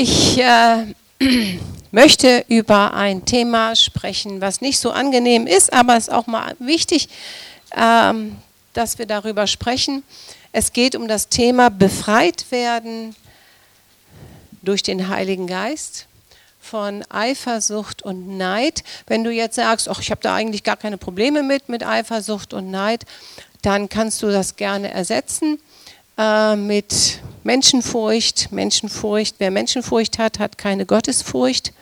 Ich äh, möchte über ein Thema sprechen, was nicht so angenehm ist, aber es ist auch mal wichtig, ähm, dass wir darüber sprechen. Es geht um das Thema befreit werden durch den Heiligen Geist von Eifersucht und Neid. Wenn du jetzt sagst, ach, ich habe da eigentlich gar keine Probleme mit, mit Eifersucht und Neid, dann kannst du das gerne ersetzen äh, mit Menschenfurcht. Menschenfurcht, wer Menschenfurcht hat, hat keine Gottesfurcht.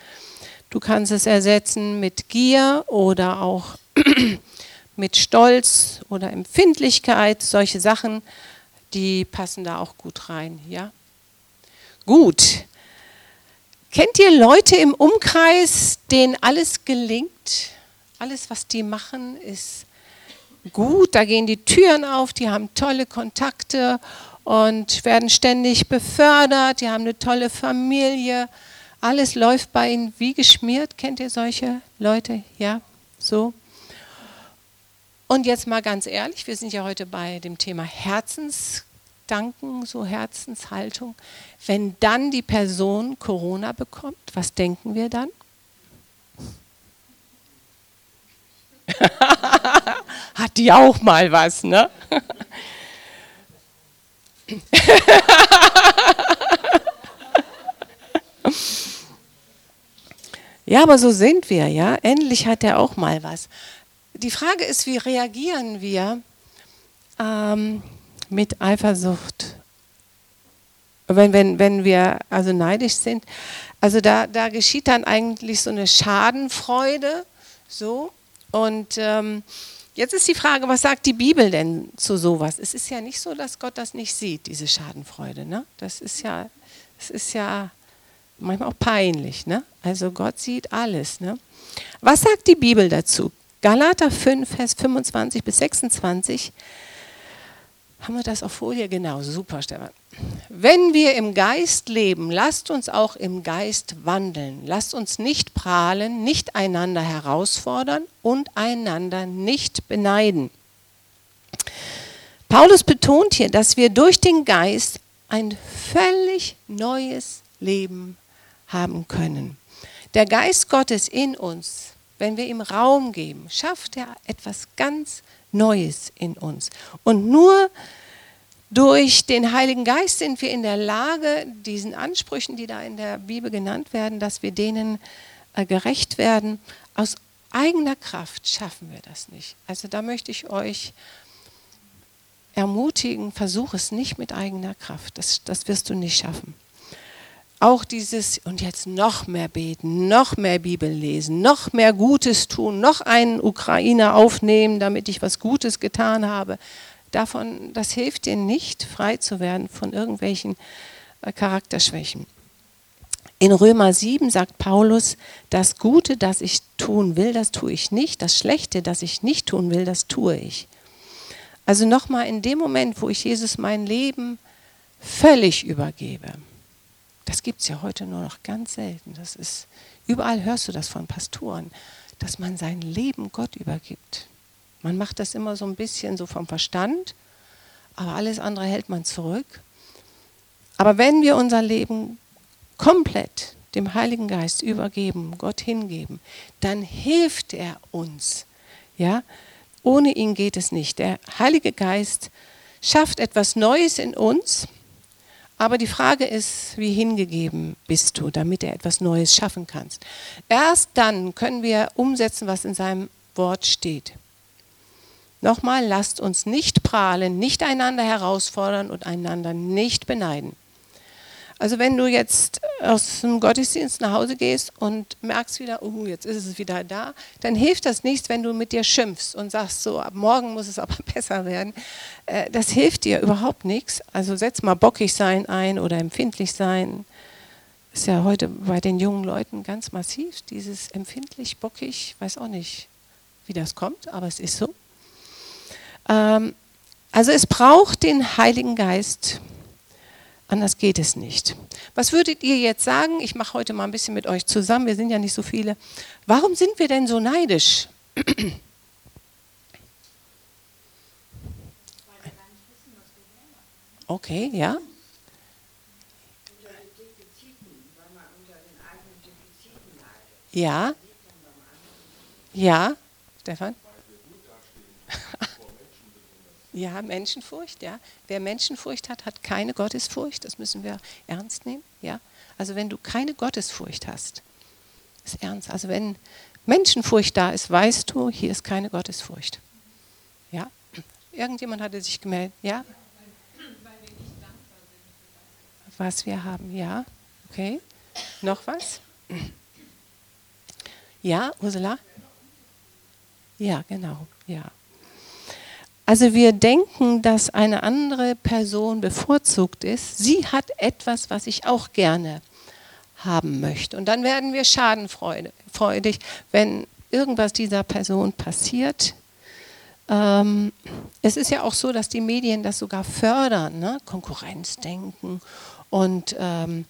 Du kannst es ersetzen mit Gier oder auch mit Stolz oder Empfindlichkeit. Solche Sachen, die passen da auch gut rein. Ja? Gut. Kennt ihr Leute im Umkreis, denen alles gelingt? Alles, was die machen, ist gut. Da gehen die Türen auf, die haben tolle Kontakte und werden ständig befördert. Die haben eine tolle Familie. Alles läuft bei ihnen wie geschmiert. Kennt ihr solche Leute? Ja, so. Und jetzt mal ganz ehrlich, wir sind ja heute bei dem Thema Herzensdanken, so Herzenshaltung. Wenn dann die Person Corona bekommt, was denken wir dann? Hat die auch mal was, ne? ja, aber so sind wir, ja. Endlich hat er auch mal was. Die Frage ist, wie reagieren wir ähm, mit Eifersucht wenn, wenn, wenn wir also neidisch sind, also da, da geschieht dann eigentlich so eine Schadenfreude, so. Und ähm, jetzt ist die Frage, was sagt die Bibel denn zu sowas? Es ist ja nicht so, dass Gott das nicht sieht, diese Schadenfreude. Ne? Das ist ja, das ist ja manchmal auch peinlich. Ne? Also Gott sieht alles. Ne? Was sagt die Bibel dazu? Galater 5, Vers 25 bis 26 haben wir das auf Folie? Genau, super, Stefan. Wenn wir im Geist leben, lasst uns auch im Geist wandeln. Lasst uns nicht prahlen, nicht einander herausfordern und einander nicht beneiden. Paulus betont hier, dass wir durch den Geist ein völlig neues Leben haben können. Der Geist Gottes in uns, wenn wir ihm Raum geben, schafft er etwas ganz Neues in uns. Und nur durch den Heiligen Geist sind wir in der Lage, diesen Ansprüchen, die da in der Bibel genannt werden, dass wir denen äh, gerecht werden. Aus eigener Kraft schaffen wir das nicht. Also da möchte ich euch ermutigen, versuch es nicht mit eigener Kraft. Das, das wirst du nicht schaffen. Auch dieses, und jetzt noch mehr beten, noch mehr Bibel lesen, noch mehr Gutes tun, noch einen Ukrainer aufnehmen, damit ich was Gutes getan habe davon, das hilft dir nicht, frei zu werden von irgendwelchen äh, Charakterschwächen. In Römer 7 sagt Paulus, das Gute, das ich tun will, das tue ich nicht, das Schlechte, das ich nicht tun will, das tue ich. Also nochmal in dem Moment, wo ich Jesus mein Leben völlig übergebe, das gibt es ja heute nur noch ganz selten. Das ist, überall hörst du das von Pastoren, dass man sein Leben Gott übergibt. Man macht das immer so ein bisschen so vom Verstand, aber alles andere hält man zurück. Aber wenn wir unser Leben komplett dem Heiligen Geist übergeben, Gott hingeben, dann hilft er uns. Ja? Ohne ihn geht es nicht. Der Heilige Geist schafft etwas Neues in uns, aber die Frage ist, wie hingegeben bist du, damit er etwas Neues schaffen kannst. Erst dann können wir umsetzen, was in seinem Wort steht. Nochmal, lasst uns nicht prahlen, nicht einander herausfordern und einander nicht beneiden. Also wenn du jetzt aus dem Gottesdienst nach Hause gehst und merkst wieder, oh, jetzt ist es wieder da, dann hilft das nichts, wenn du mit dir schimpfst und sagst, so, ab morgen muss es aber besser werden. Äh, das hilft dir überhaupt nichts. Also setz mal bockig sein ein oder empfindlich sein. Ist ja heute bei den jungen Leuten ganz massiv, dieses empfindlich, bockig, weiß auch nicht, wie das kommt, aber es ist so. Ähm, also es braucht den Heiligen Geist, Anders geht es nicht. Was würdet ihr jetzt sagen? Ich mache heute mal ein bisschen mit euch zusammen. Wir sind ja nicht so viele. Warum sind wir denn so neidisch? Okay, ja. Ja. Ja, Stefan? Ja, Menschenfurcht, ja. Wer Menschenfurcht hat, hat keine Gottesfurcht. Das müssen wir ernst nehmen, ja. Also wenn du keine Gottesfurcht hast, ist ernst. Also wenn Menschenfurcht da ist, weißt du, hier ist keine Gottesfurcht. Ja. Irgendjemand hatte sich gemeldet, ja. Was wir haben, ja. Okay. Noch was? Ja, Ursula? Ja, genau, ja. Also wir denken, dass eine andere Person bevorzugt ist. Sie hat etwas, was ich auch gerne haben möchte. Und dann werden wir schadenfreudig, wenn irgendwas dieser Person passiert. Ähm, es ist ja auch so, dass die Medien das sogar fördern, ne? Konkurrenzdenken und ähm,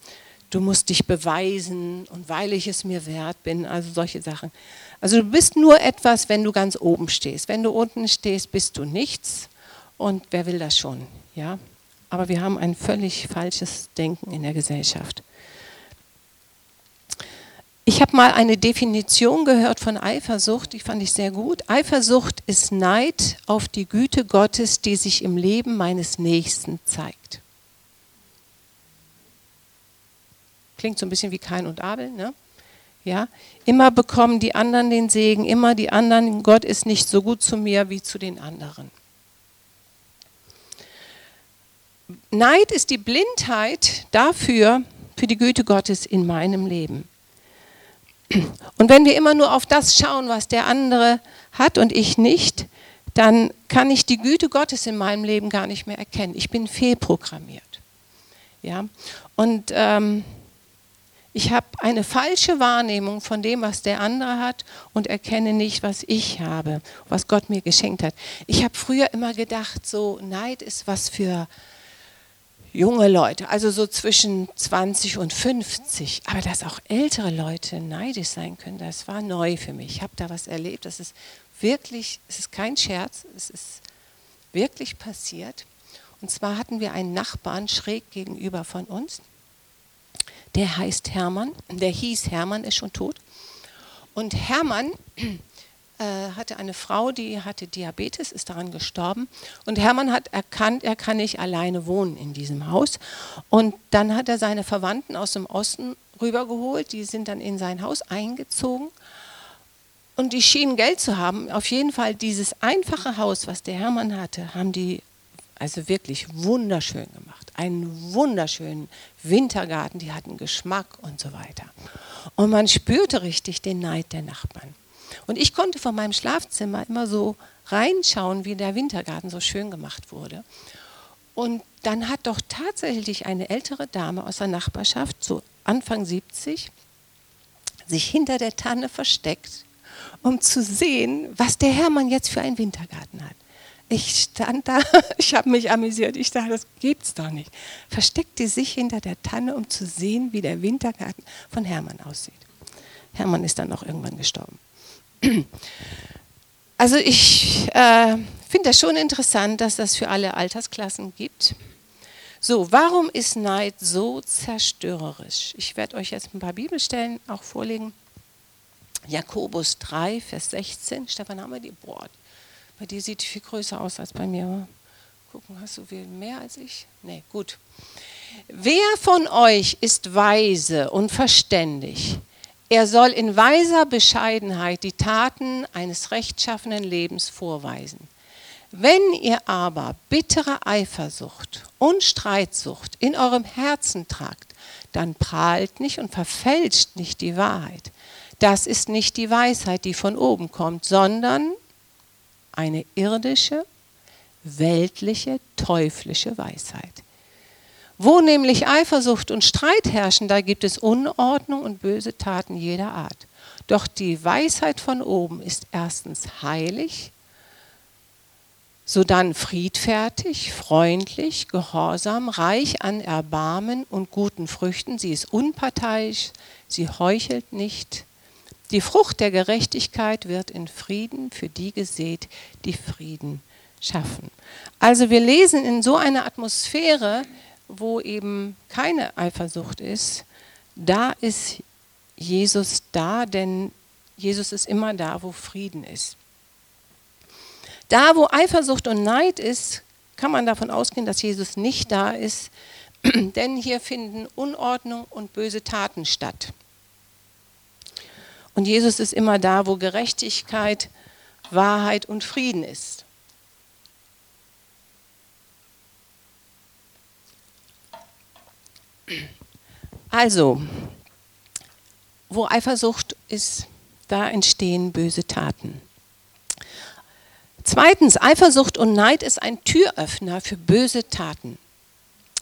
du musst dich beweisen und weil ich es mir wert bin, also solche Sachen. Also du bist nur etwas, wenn du ganz oben stehst. Wenn du unten stehst, bist du nichts. Und wer will das schon? Ja? Aber wir haben ein völlig falsches Denken in der Gesellschaft. Ich habe mal eine Definition gehört von Eifersucht, die fand ich sehr gut. Eifersucht ist Neid auf die Güte Gottes, die sich im Leben meines Nächsten zeigt. Klingt so ein bisschen wie Kain und Abel, ne? Ja, immer bekommen die anderen den Segen, immer die anderen, Gott ist nicht so gut zu mir wie zu den anderen. Neid ist die Blindheit dafür, für die Güte Gottes in meinem Leben. Und wenn wir immer nur auf das schauen, was der andere hat und ich nicht, dann kann ich die Güte Gottes in meinem Leben gar nicht mehr erkennen. Ich bin fehlprogrammiert. Ja? Und ähm, ich habe eine falsche Wahrnehmung von dem, was der andere hat und erkenne nicht, was ich habe, was Gott mir geschenkt hat. Ich habe früher immer gedacht, so Neid ist was für junge Leute, also so zwischen 20 und 50. Aber dass auch ältere Leute neidisch sein können, das war neu für mich. Ich habe da was erlebt. Das ist wirklich, es ist kein Scherz, es ist wirklich passiert. Und zwar hatten wir einen Nachbarn schräg gegenüber von uns der heißt Hermann, der hieß Hermann, ist schon tot. Und Hermann äh, hatte eine Frau, die hatte Diabetes, ist daran gestorben. Und Hermann hat erkannt, er kann nicht alleine wohnen in diesem Haus. Und dann hat er seine Verwandten aus dem Osten rübergeholt, die sind dann in sein Haus eingezogen. Und die schienen Geld zu haben. Auf jeden Fall dieses einfache Haus, was der Hermann hatte, haben die also wirklich wunderschön gemacht. Einen wunderschönen Wintergarten, die hatten Geschmack und so weiter. Und man spürte richtig den Neid der Nachbarn. Und ich konnte von meinem Schlafzimmer immer so reinschauen, wie der Wintergarten so schön gemacht wurde. Und dann hat doch tatsächlich eine ältere Dame aus der Nachbarschaft, so Anfang 70, sich hinter der Tanne versteckt, um zu sehen, was der Hermann jetzt für einen Wintergarten hat. Ich stand da, ich habe mich amüsiert. Ich dachte, das gibt's doch nicht. Versteckte sich hinter der Tanne, um zu sehen, wie der Wintergarten von Hermann aussieht. Hermann ist dann auch irgendwann gestorben. Also ich äh, finde das schon interessant, dass das für alle Altersklassen gibt. So, warum ist Neid so zerstörerisch? Ich werde euch jetzt ein paar Bibelstellen auch vorlegen. Jakobus 3, Vers 16. Stefan, haben wir die? Boah, bei dir sieht viel größer aus als bei mir. Gucken, hast du viel mehr als ich? Nee, gut. Wer von euch ist weise und verständig? Er soll in weiser Bescheidenheit die Taten eines rechtschaffenen Lebens vorweisen. Wenn ihr aber bittere Eifersucht und Streitsucht in eurem Herzen tragt, dann prahlt nicht und verfälscht nicht die Wahrheit. Das ist nicht die Weisheit, die von oben kommt, sondern eine irdische, weltliche, teuflische Weisheit. Wo nämlich Eifersucht und Streit herrschen, da gibt es Unordnung und böse Taten jeder Art. Doch die Weisheit von oben ist erstens heilig, sodann friedfertig, freundlich, gehorsam, reich an Erbarmen und guten Früchten. Sie ist unparteiisch, sie heuchelt nicht, die Frucht der Gerechtigkeit wird in Frieden für die gesät, die Frieden schaffen. Also wir lesen in so einer Atmosphäre, wo eben keine Eifersucht ist, da ist Jesus da, denn Jesus ist immer da, wo Frieden ist. Da, wo Eifersucht und Neid ist, kann man davon ausgehen, dass Jesus nicht da ist, denn hier finden Unordnung und böse Taten statt. Und Jesus ist immer da, wo Gerechtigkeit, Wahrheit und Frieden ist. Also, wo Eifersucht ist, da entstehen böse Taten. Zweitens, Eifersucht und Neid ist ein Türöffner für böse Taten,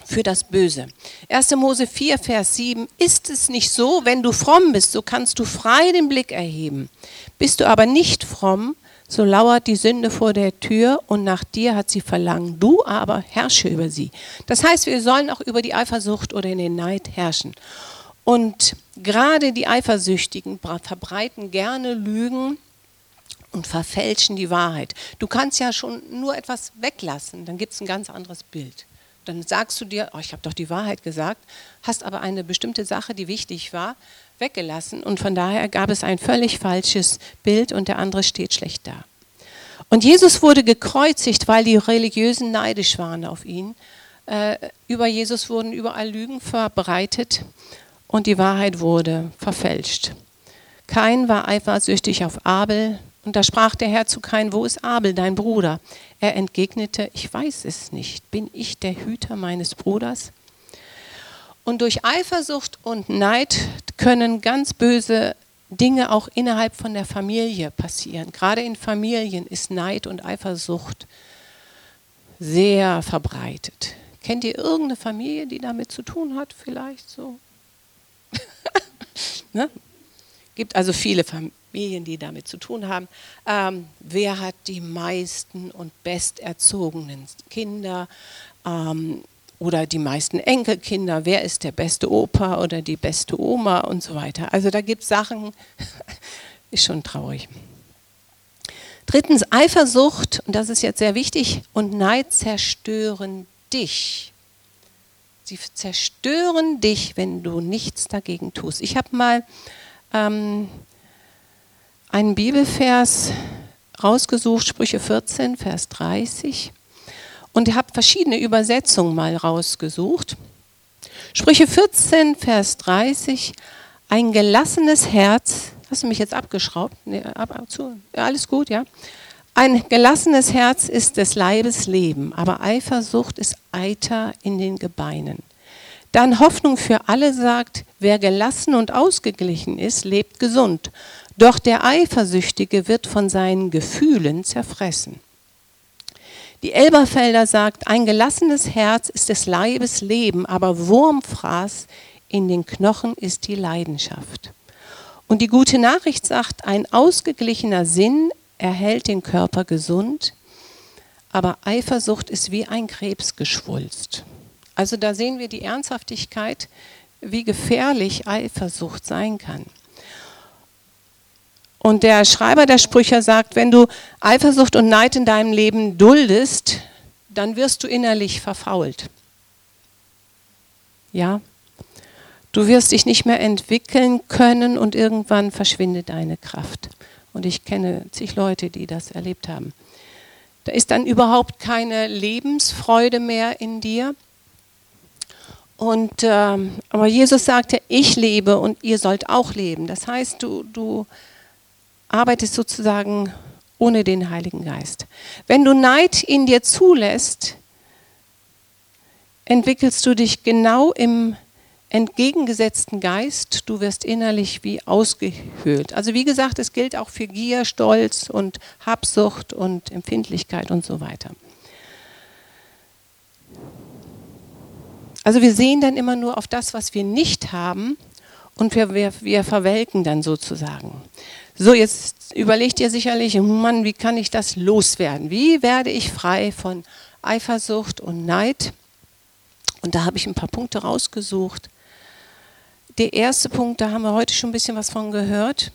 für das Böse. 1. Mose 4, Vers 7, ist es nicht so, wenn du fromm bist, so kannst du frei den Blick erheben. Bist du aber nicht fromm, so lauert die Sünde vor der Tür und nach dir hat sie Verlangen. Du aber herrsche über sie. Das heißt, wir sollen auch über die Eifersucht oder in den Neid herrschen. Und gerade die Eifersüchtigen verbreiten gerne Lügen und verfälschen die Wahrheit. Du kannst ja schon nur etwas weglassen, dann gibt es ein ganz anderes Bild. Dann sagst du dir, oh, ich habe doch die Wahrheit gesagt, hast aber eine bestimmte Sache, die wichtig war, weggelassen und von daher gab es ein völlig falsches Bild und der andere steht schlecht da. Und Jesus wurde gekreuzigt, weil die Religiösen neidisch waren auf ihn. Äh, über Jesus wurden überall Lügen verbreitet und die Wahrheit wurde verfälscht. Kein war eifersüchtig auf Abel, und da sprach der Herr zu Kain, wo ist Abel, dein Bruder? Er entgegnete, ich weiß es nicht. Bin ich der Hüter meines Bruders? Und durch Eifersucht und Neid können ganz böse Dinge auch innerhalb von der Familie passieren. Gerade in Familien ist Neid und Eifersucht sehr verbreitet. Kennt ihr irgendeine Familie, die damit zu tun hat? Vielleicht so? ne? Gibt also viele Familien Medien, die damit zu tun haben. Ähm, wer hat die meisten und besterzogenen Kinder ähm, oder die meisten Enkelkinder? Wer ist der beste Opa oder die beste Oma und so weiter? Also da gibt es Sachen, ist schon traurig. Drittens, Eifersucht, und das ist jetzt sehr wichtig, und Neid zerstören dich. Sie zerstören dich, wenn du nichts dagegen tust. Ich habe mal ähm, einen Bibelvers rausgesucht, Sprüche 14, Vers 30. Und habe verschiedene Übersetzungen mal rausgesucht. Sprüche 14, Vers 30. Ein gelassenes Herz. Hast du mich jetzt abgeschraubt? Nee, ab, ab, zu. Ja, alles gut, ja? Ein gelassenes Herz ist des Leibes Leben, aber Eifersucht ist Eiter in den Gebeinen. Dann Hoffnung für alle sagt, wer gelassen und ausgeglichen ist, lebt gesund. Doch der Eifersüchtige wird von seinen Gefühlen zerfressen. Die Elberfelder sagt, ein gelassenes Herz ist des Leibes Leben, aber Wurmfraß in den Knochen ist die Leidenschaft. Und die gute Nachricht sagt, ein ausgeglichener Sinn erhält den Körper gesund, aber Eifersucht ist wie ein Krebsgeschwulst. Also da sehen wir die Ernsthaftigkeit, wie gefährlich Eifersucht sein kann. Und der Schreiber der Sprüche sagt, wenn du Eifersucht und Neid in deinem Leben duldest, dann wirst du innerlich verfault. Ja? Du wirst dich nicht mehr entwickeln können und irgendwann verschwindet deine Kraft. Und ich kenne zig Leute, die das erlebt haben. Da ist dann überhaupt keine Lebensfreude mehr in dir. Und, äh, aber Jesus sagte, ich lebe und ihr sollt auch leben. Das heißt, du, du arbeitest sozusagen ohne den Heiligen Geist. Wenn du Neid in dir zulässt, entwickelst du dich genau im entgegengesetzten Geist. Du wirst innerlich wie ausgehöhlt. Also wie gesagt, es gilt auch für Gier, Stolz und Habsucht und Empfindlichkeit und so weiter. Also wir sehen dann immer nur auf das, was wir nicht haben und wir, wir, wir verwelken dann sozusagen. So, jetzt überlegt ihr sicherlich, Mann, wie kann ich das loswerden? Wie werde ich frei von Eifersucht und Neid? Und da habe ich ein paar Punkte rausgesucht. Der erste Punkt, da haben wir heute schon ein bisschen was von gehört.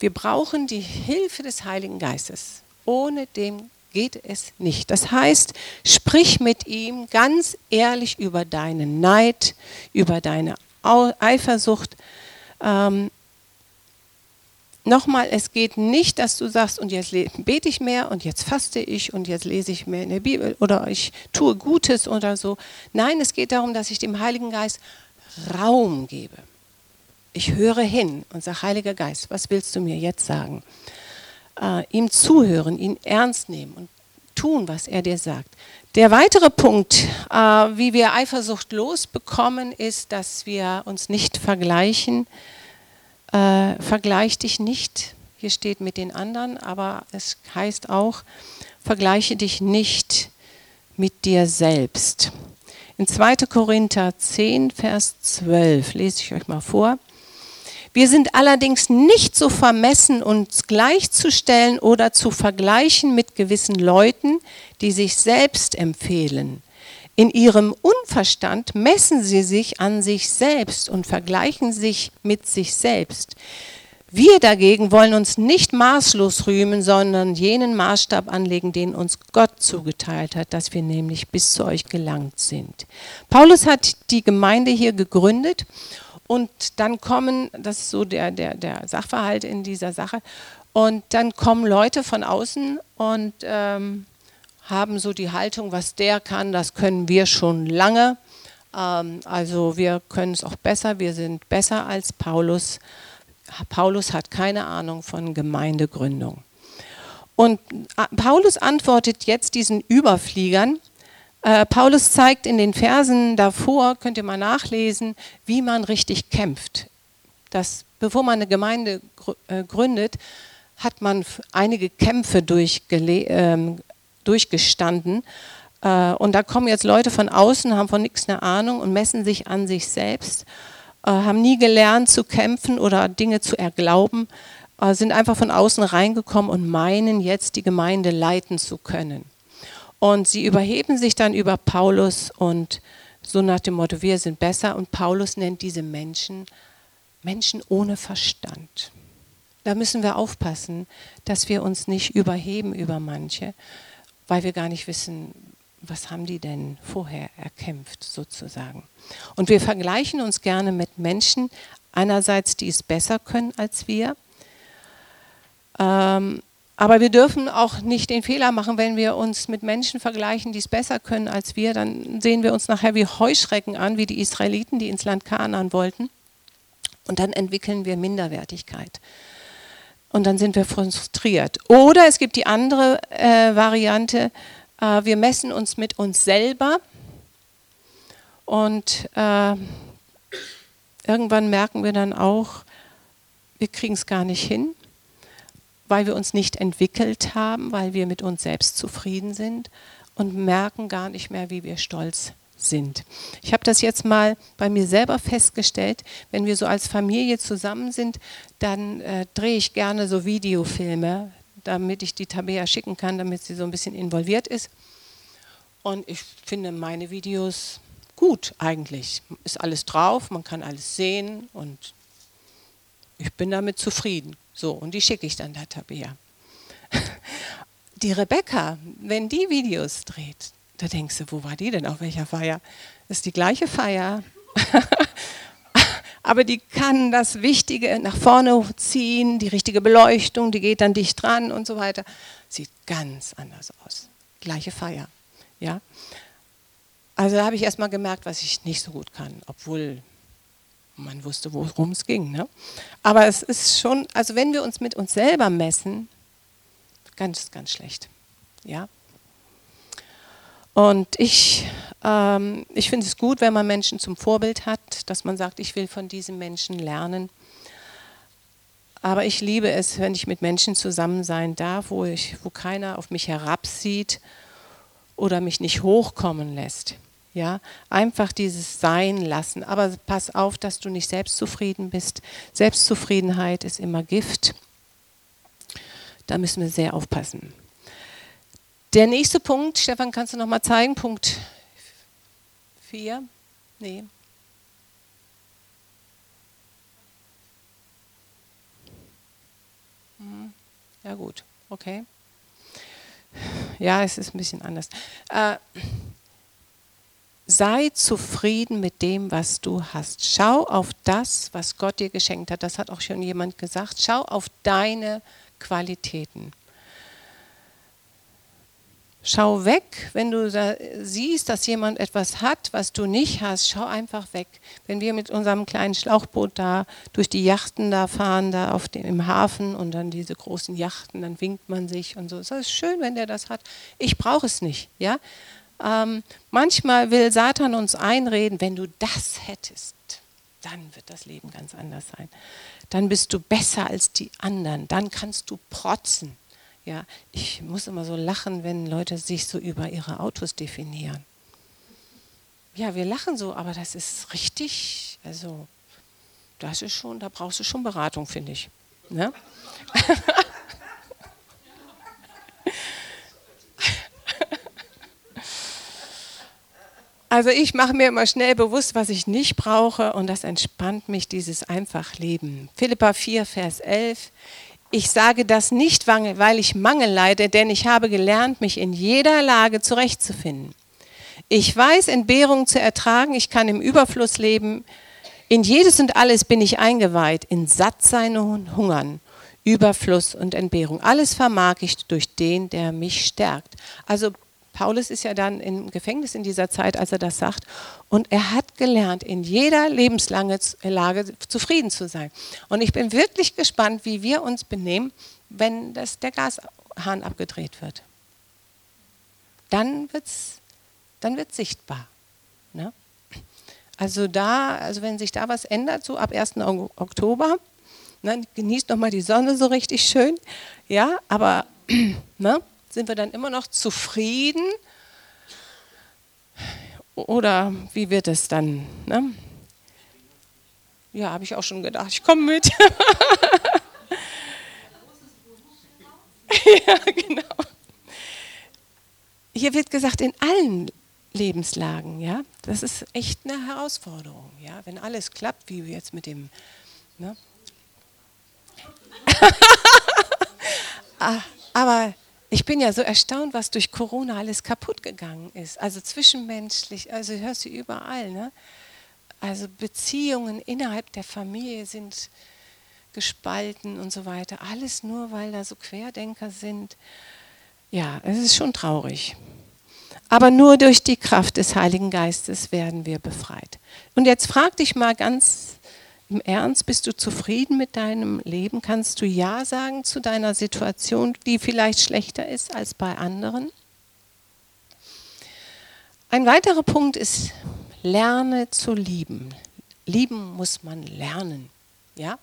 Wir brauchen die Hilfe des Heiligen Geistes. Ohne dem geht es nicht. Das heißt, sprich mit ihm ganz ehrlich über deinen Neid, über deine Eifersucht. Ähm, nochmal, es geht nicht, dass du sagst, und jetzt bete ich mehr und jetzt faste ich und jetzt lese ich mehr in der Bibel oder ich tue Gutes oder so. Nein, es geht darum, dass ich dem Heiligen Geist Raum gebe. Ich höre hin und sage, Heiliger Geist, was willst du mir jetzt sagen? Äh, ihm zuhören, ihn ernst nehmen und tun, was er dir sagt. Der weitere Punkt, äh, wie wir Eifersucht losbekommen, ist, dass wir uns nicht vergleichen äh, vergleich dich nicht, hier steht mit den anderen, aber es heißt auch, vergleiche dich nicht mit dir selbst. In 2. Korinther 10, Vers 12 lese ich euch mal vor. Wir sind allerdings nicht so vermessen, uns gleichzustellen oder zu vergleichen mit gewissen Leuten, die sich selbst empfehlen. In ihrem Unverstand messen sie sich an sich selbst und vergleichen sich mit sich selbst. Wir dagegen wollen uns nicht maßlos rühmen, sondern jenen Maßstab anlegen, den uns Gott zugeteilt hat, dass wir nämlich bis zu euch gelangt sind. Paulus hat die Gemeinde hier gegründet und dann kommen, das ist so der, der, der Sachverhalt in dieser Sache, und dann kommen Leute von außen und ähm, haben so die Haltung, was der kann, das können wir schon lange. Ähm, also wir können es auch besser, wir sind besser als Paulus. Paulus hat keine Ahnung von Gemeindegründung. Und äh, Paulus antwortet jetzt diesen Überfliegern. Äh, Paulus zeigt in den Versen davor, könnt ihr mal nachlesen, wie man richtig kämpft. Das, bevor man eine Gemeinde äh, gründet, hat man einige Kämpfe durchgele durchgestanden. Äh, und da kommen jetzt Leute von außen, haben von nichts eine Ahnung und messen sich an sich selbst, äh, haben nie gelernt zu kämpfen oder Dinge zu erglauben, äh, sind einfach von außen reingekommen und meinen jetzt die Gemeinde leiten zu können. Und sie überheben sich dann über Paulus und so nach dem Motto, wir sind besser. Und Paulus nennt diese Menschen Menschen ohne Verstand. Da müssen wir aufpassen, dass wir uns nicht überheben über manche, weil wir gar nicht wissen, was haben die denn vorher erkämpft sozusagen. Und wir vergleichen uns gerne mit Menschen, einerseits, die es besser können als wir, ähm, aber wir dürfen auch nicht den Fehler machen, wenn wir uns mit Menschen vergleichen, die es besser können als wir, dann sehen wir uns nachher wie Heuschrecken an, wie die Israeliten, die ins Land Kanaan wollten. Und dann entwickeln wir Minderwertigkeit und dann sind wir frustriert. Oder es gibt die andere äh, Variante, äh, wir messen uns mit uns selber und äh, irgendwann merken wir dann auch, wir kriegen es gar nicht hin, weil wir uns nicht entwickelt haben, weil wir mit uns selbst zufrieden sind und merken gar nicht mehr, wie wir stolz sind. Ich habe das jetzt mal bei mir selber festgestellt, wenn wir so als Familie zusammen sind, dann äh, drehe ich gerne so Videofilme, damit ich die Tabea schicken kann, damit sie so ein bisschen involviert ist. Und ich finde meine Videos gut eigentlich. Ist alles drauf, man kann alles sehen und ich bin damit zufrieden. So, und die schicke ich dann der Tabea. Die Rebecca, wenn die Videos dreht, da denkst du, wo war die denn auf welcher Feier? Das ist die gleiche Feier. Aber die kann das Wichtige nach vorne ziehen, die richtige Beleuchtung, die geht dann dicht dran und so weiter. Sieht ganz anders aus. Gleiche Feier. Ja? Also da habe ich erstmal gemerkt, was ich nicht so gut kann, obwohl man wusste, worum es ging. Ne? Aber es ist schon, also wenn wir uns mit uns selber messen, ganz, ganz schlecht. Ja? Und ich, ähm, ich finde es gut, wenn man Menschen zum Vorbild hat, dass man sagt, ich will von diesem Menschen lernen. Aber ich liebe es, wenn ich mit Menschen zusammen sein darf, wo, ich, wo keiner auf mich herabsieht oder mich nicht hochkommen lässt. Ja, einfach dieses Sein lassen. Aber pass auf, dass du nicht selbstzufrieden bist. Selbstzufriedenheit ist immer Gift. Da müssen wir sehr aufpassen. Der nächste Punkt, Stefan, kannst du noch mal zeigen? Punkt 4? Nee. Hm. Ja gut, okay. Ja, es ist ein bisschen anders. Äh, sei zufrieden mit dem, was du hast. Schau auf das, was Gott dir geschenkt hat. Das hat auch schon jemand gesagt. Schau auf deine Qualitäten. Schau weg, wenn du da siehst, dass jemand etwas hat, was du nicht hast. Schau einfach weg. Wenn wir mit unserem kleinen Schlauchboot da durch die Yachten da fahren, da auf dem, im Hafen und dann diese großen Yachten, dann winkt man sich und so. Es ist schön, wenn der das hat. Ich brauche es nicht. Ja? Ähm, manchmal will Satan uns einreden, wenn du das hättest, dann wird das Leben ganz anders sein. Dann bist du besser als die anderen. Dann kannst du protzen. Ja, ich muss immer so lachen, wenn Leute sich so über ihre Autos definieren. Ja, wir lachen so, aber das ist richtig, also das ist schon, da brauchst du schon Beratung, finde ich. Ne? Also ich mache mir immer schnell bewusst, was ich nicht brauche und das entspannt mich, dieses Einfachleben. Philippa 4, Vers 11. Ich sage das nicht, weil ich Mangel leide, denn ich habe gelernt, mich in jeder Lage zurechtzufinden. Ich weiß, Entbehrungen zu ertragen, ich kann im Überfluss leben. In jedes und alles bin ich eingeweiht, in Sattsein und Hungern, Überfluss und Entbehrung. Alles vermag ich durch den, der mich stärkt. Also Paulus ist ja dann im Gefängnis in dieser Zeit, als er das sagt. Und er hat gelernt, in jeder Lebenslage zufrieden zu sein. Und ich bin wirklich gespannt, wie wir uns benehmen, wenn das, der Gashahn abgedreht wird. Dann wird es dann wird's sichtbar. Ne? Also da, also wenn sich da was ändert, so ab 1. Oktober, ne, genießt nochmal die Sonne so richtig schön, ja, aber ne, sind wir dann immer noch zufrieden? Oder wie wird es dann? Ne? Ja, habe ich auch schon gedacht. Ich komme mit. ja, genau. Hier wird gesagt, in allen Lebenslagen, ja, das ist echt eine Herausforderung, ja, wenn alles klappt, wie jetzt mit dem, ne? Ah, aber ich bin ja so erstaunt, was durch Corona alles kaputt gegangen ist. Also zwischenmenschlich, also hörst du überall. Ne? Also Beziehungen innerhalb der Familie sind gespalten und so weiter. Alles nur, weil da so Querdenker sind. Ja, es ist schon traurig. Aber nur durch die Kraft des Heiligen Geistes werden wir befreit. Und jetzt frag dich mal ganz im Ernst, bist du zufrieden mit deinem Leben? Kannst du Ja sagen zu deiner Situation, die vielleicht schlechter ist als bei anderen? Ein weiterer Punkt ist, lerne zu lieben. Lieben muss man lernen. Ja?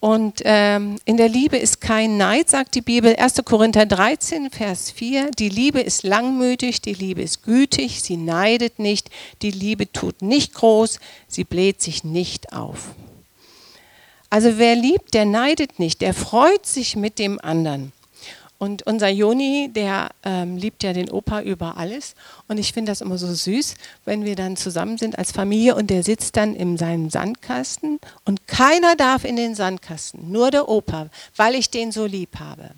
Und ähm, in der Liebe ist kein Neid, sagt die Bibel. 1. Korinther 13, Vers 4. Die Liebe ist langmütig, die Liebe ist gütig, sie neidet nicht, die Liebe tut nicht groß, sie bläht sich nicht auf. Also wer liebt, der neidet nicht, der freut sich mit dem anderen. Und unser Joni, der ähm, liebt ja den Opa über alles. Und ich finde das immer so süß, wenn wir dann zusammen sind als Familie und der sitzt dann in seinem Sandkasten und keiner darf in den Sandkasten, nur der Opa, weil ich den so lieb habe.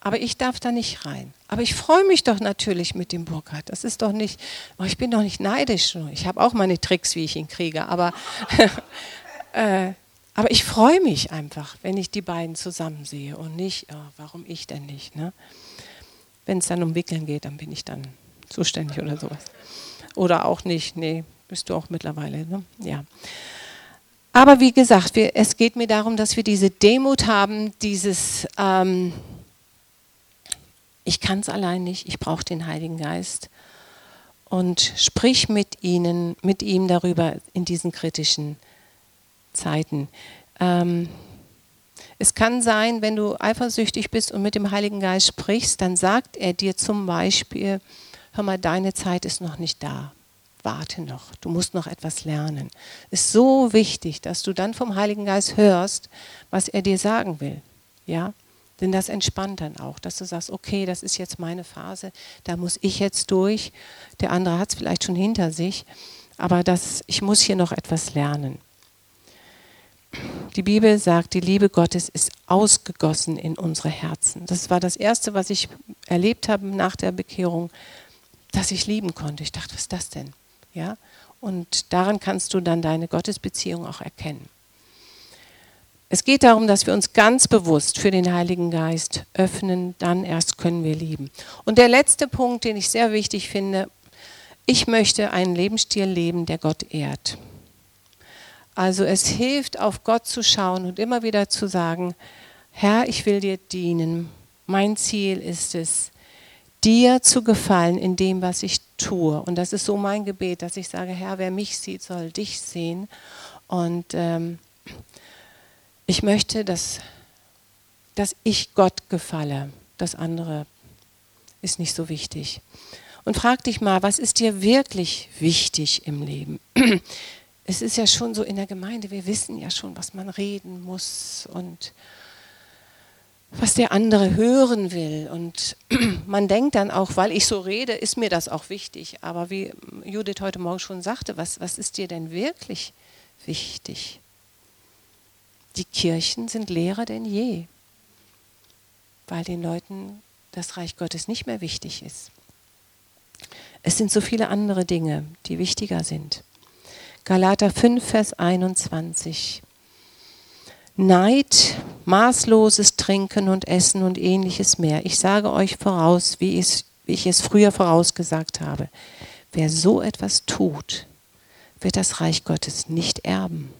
Aber ich darf da nicht rein. Aber ich freue mich doch natürlich mit dem Burkhardt. Das ist doch nicht, oh, ich bin doch nicht neidisch. Ich habe auch meine Tricks, wie ich ihn kriege. Aber äh, aber ich freue mich einfach, wenn ich die beiden zusammen sehe und nicht, oh, warum ich denn nicht? Ne? Wenn es dann um Wickeln geht, dann bin ich dann zuständig oder sowas. Oder auch nicht, nee, bist du auch mittlerweile. Ne? Ja. Aber wie gesagt, wir, es geht mir darum, dass wir diese Demut haben, dieses, ähm, ich kann es allein nicht, ich brauche den Heiligen Geist. Und sprich mit ihnen, mit ihm darüber in diesen kritischen Zeiten. Ähm, es kann sein, wenn du eifersüchtig bist und mit dem Heiligen Geist sprichst, dann sagt er dir zum Beispiel, hör mal, deine Zeit ist noch nicht da. Warte noch, du musst noch etwas lernen. Es ist so wichtig, dass du dann vom Heiligen Geist hörst, was er dir sagen will. Ja? Denn das entspannt dann auch, dass du sagst, okay, das ist jetzt meine Phase, da muss ich jetzt durch. Der andere hat es vielleicht schon hinter sich, aber das, ich muss hier noch etwas lernen. Die Bibel sagt, die Liebe Gottes ist ausgegossen in unsere Herzen. Das war das Erste, was ich erlebt habe nach der Bekehrung. Das dass ich lieben konnte. Ich dachte, was ist das denn? Ja? Und daran kannst du dann deine Gottesbeziehung auch erkennen. Es geht darum, dass wir uns ganz bewusst für den Heiligen Geist öffnen, dann erst können wir lieben. Und der letzte Punkt, den ich sehr wichtig finde, ich möchte einen Lebensstil leben, der Gott ehrt. Also es hilft, auf Gott zu schauen und immer wieder zu sagen, Herr, ich will dir dienen. Mein Ziel ist es, dir zu gefallen in dem, was ich tue. Und das ist so mein Gebet, dass ich sage, Herr, wer mich sieht, soll dich sehen. Und ähm, ich möchte, dass, dass ich Gott gefalle. Das andere ist nicht so wichtig. Und frag dich mal, was ist dir wirklich wichtig im Leben? Es ist ja schon so in der Gemeinde, wir wissen ja schon, was man reden muss und was der andere hören will. Und man denkt dann auch, weil ich so rede, ist mir das auch wichtig. Aber wie Judith heute Morgen schon sagte, was, was ist dir denn wirklich wichtig? Die Kirchen sind leerer denn je, weil den Leuten das Reich Gottes nicht mehr wichtig ist. Es sind so viele andere Dinge, die wichtiger sind. Galater 5, Vers 21. Neid, maßloses Trinken und Essen und ähnliches mehr. Ich sage euch voraus, wie ich, wie ich es früher vorausgesagt habe. Wer so etwas tut, wird das Reich Gottes nicht erben.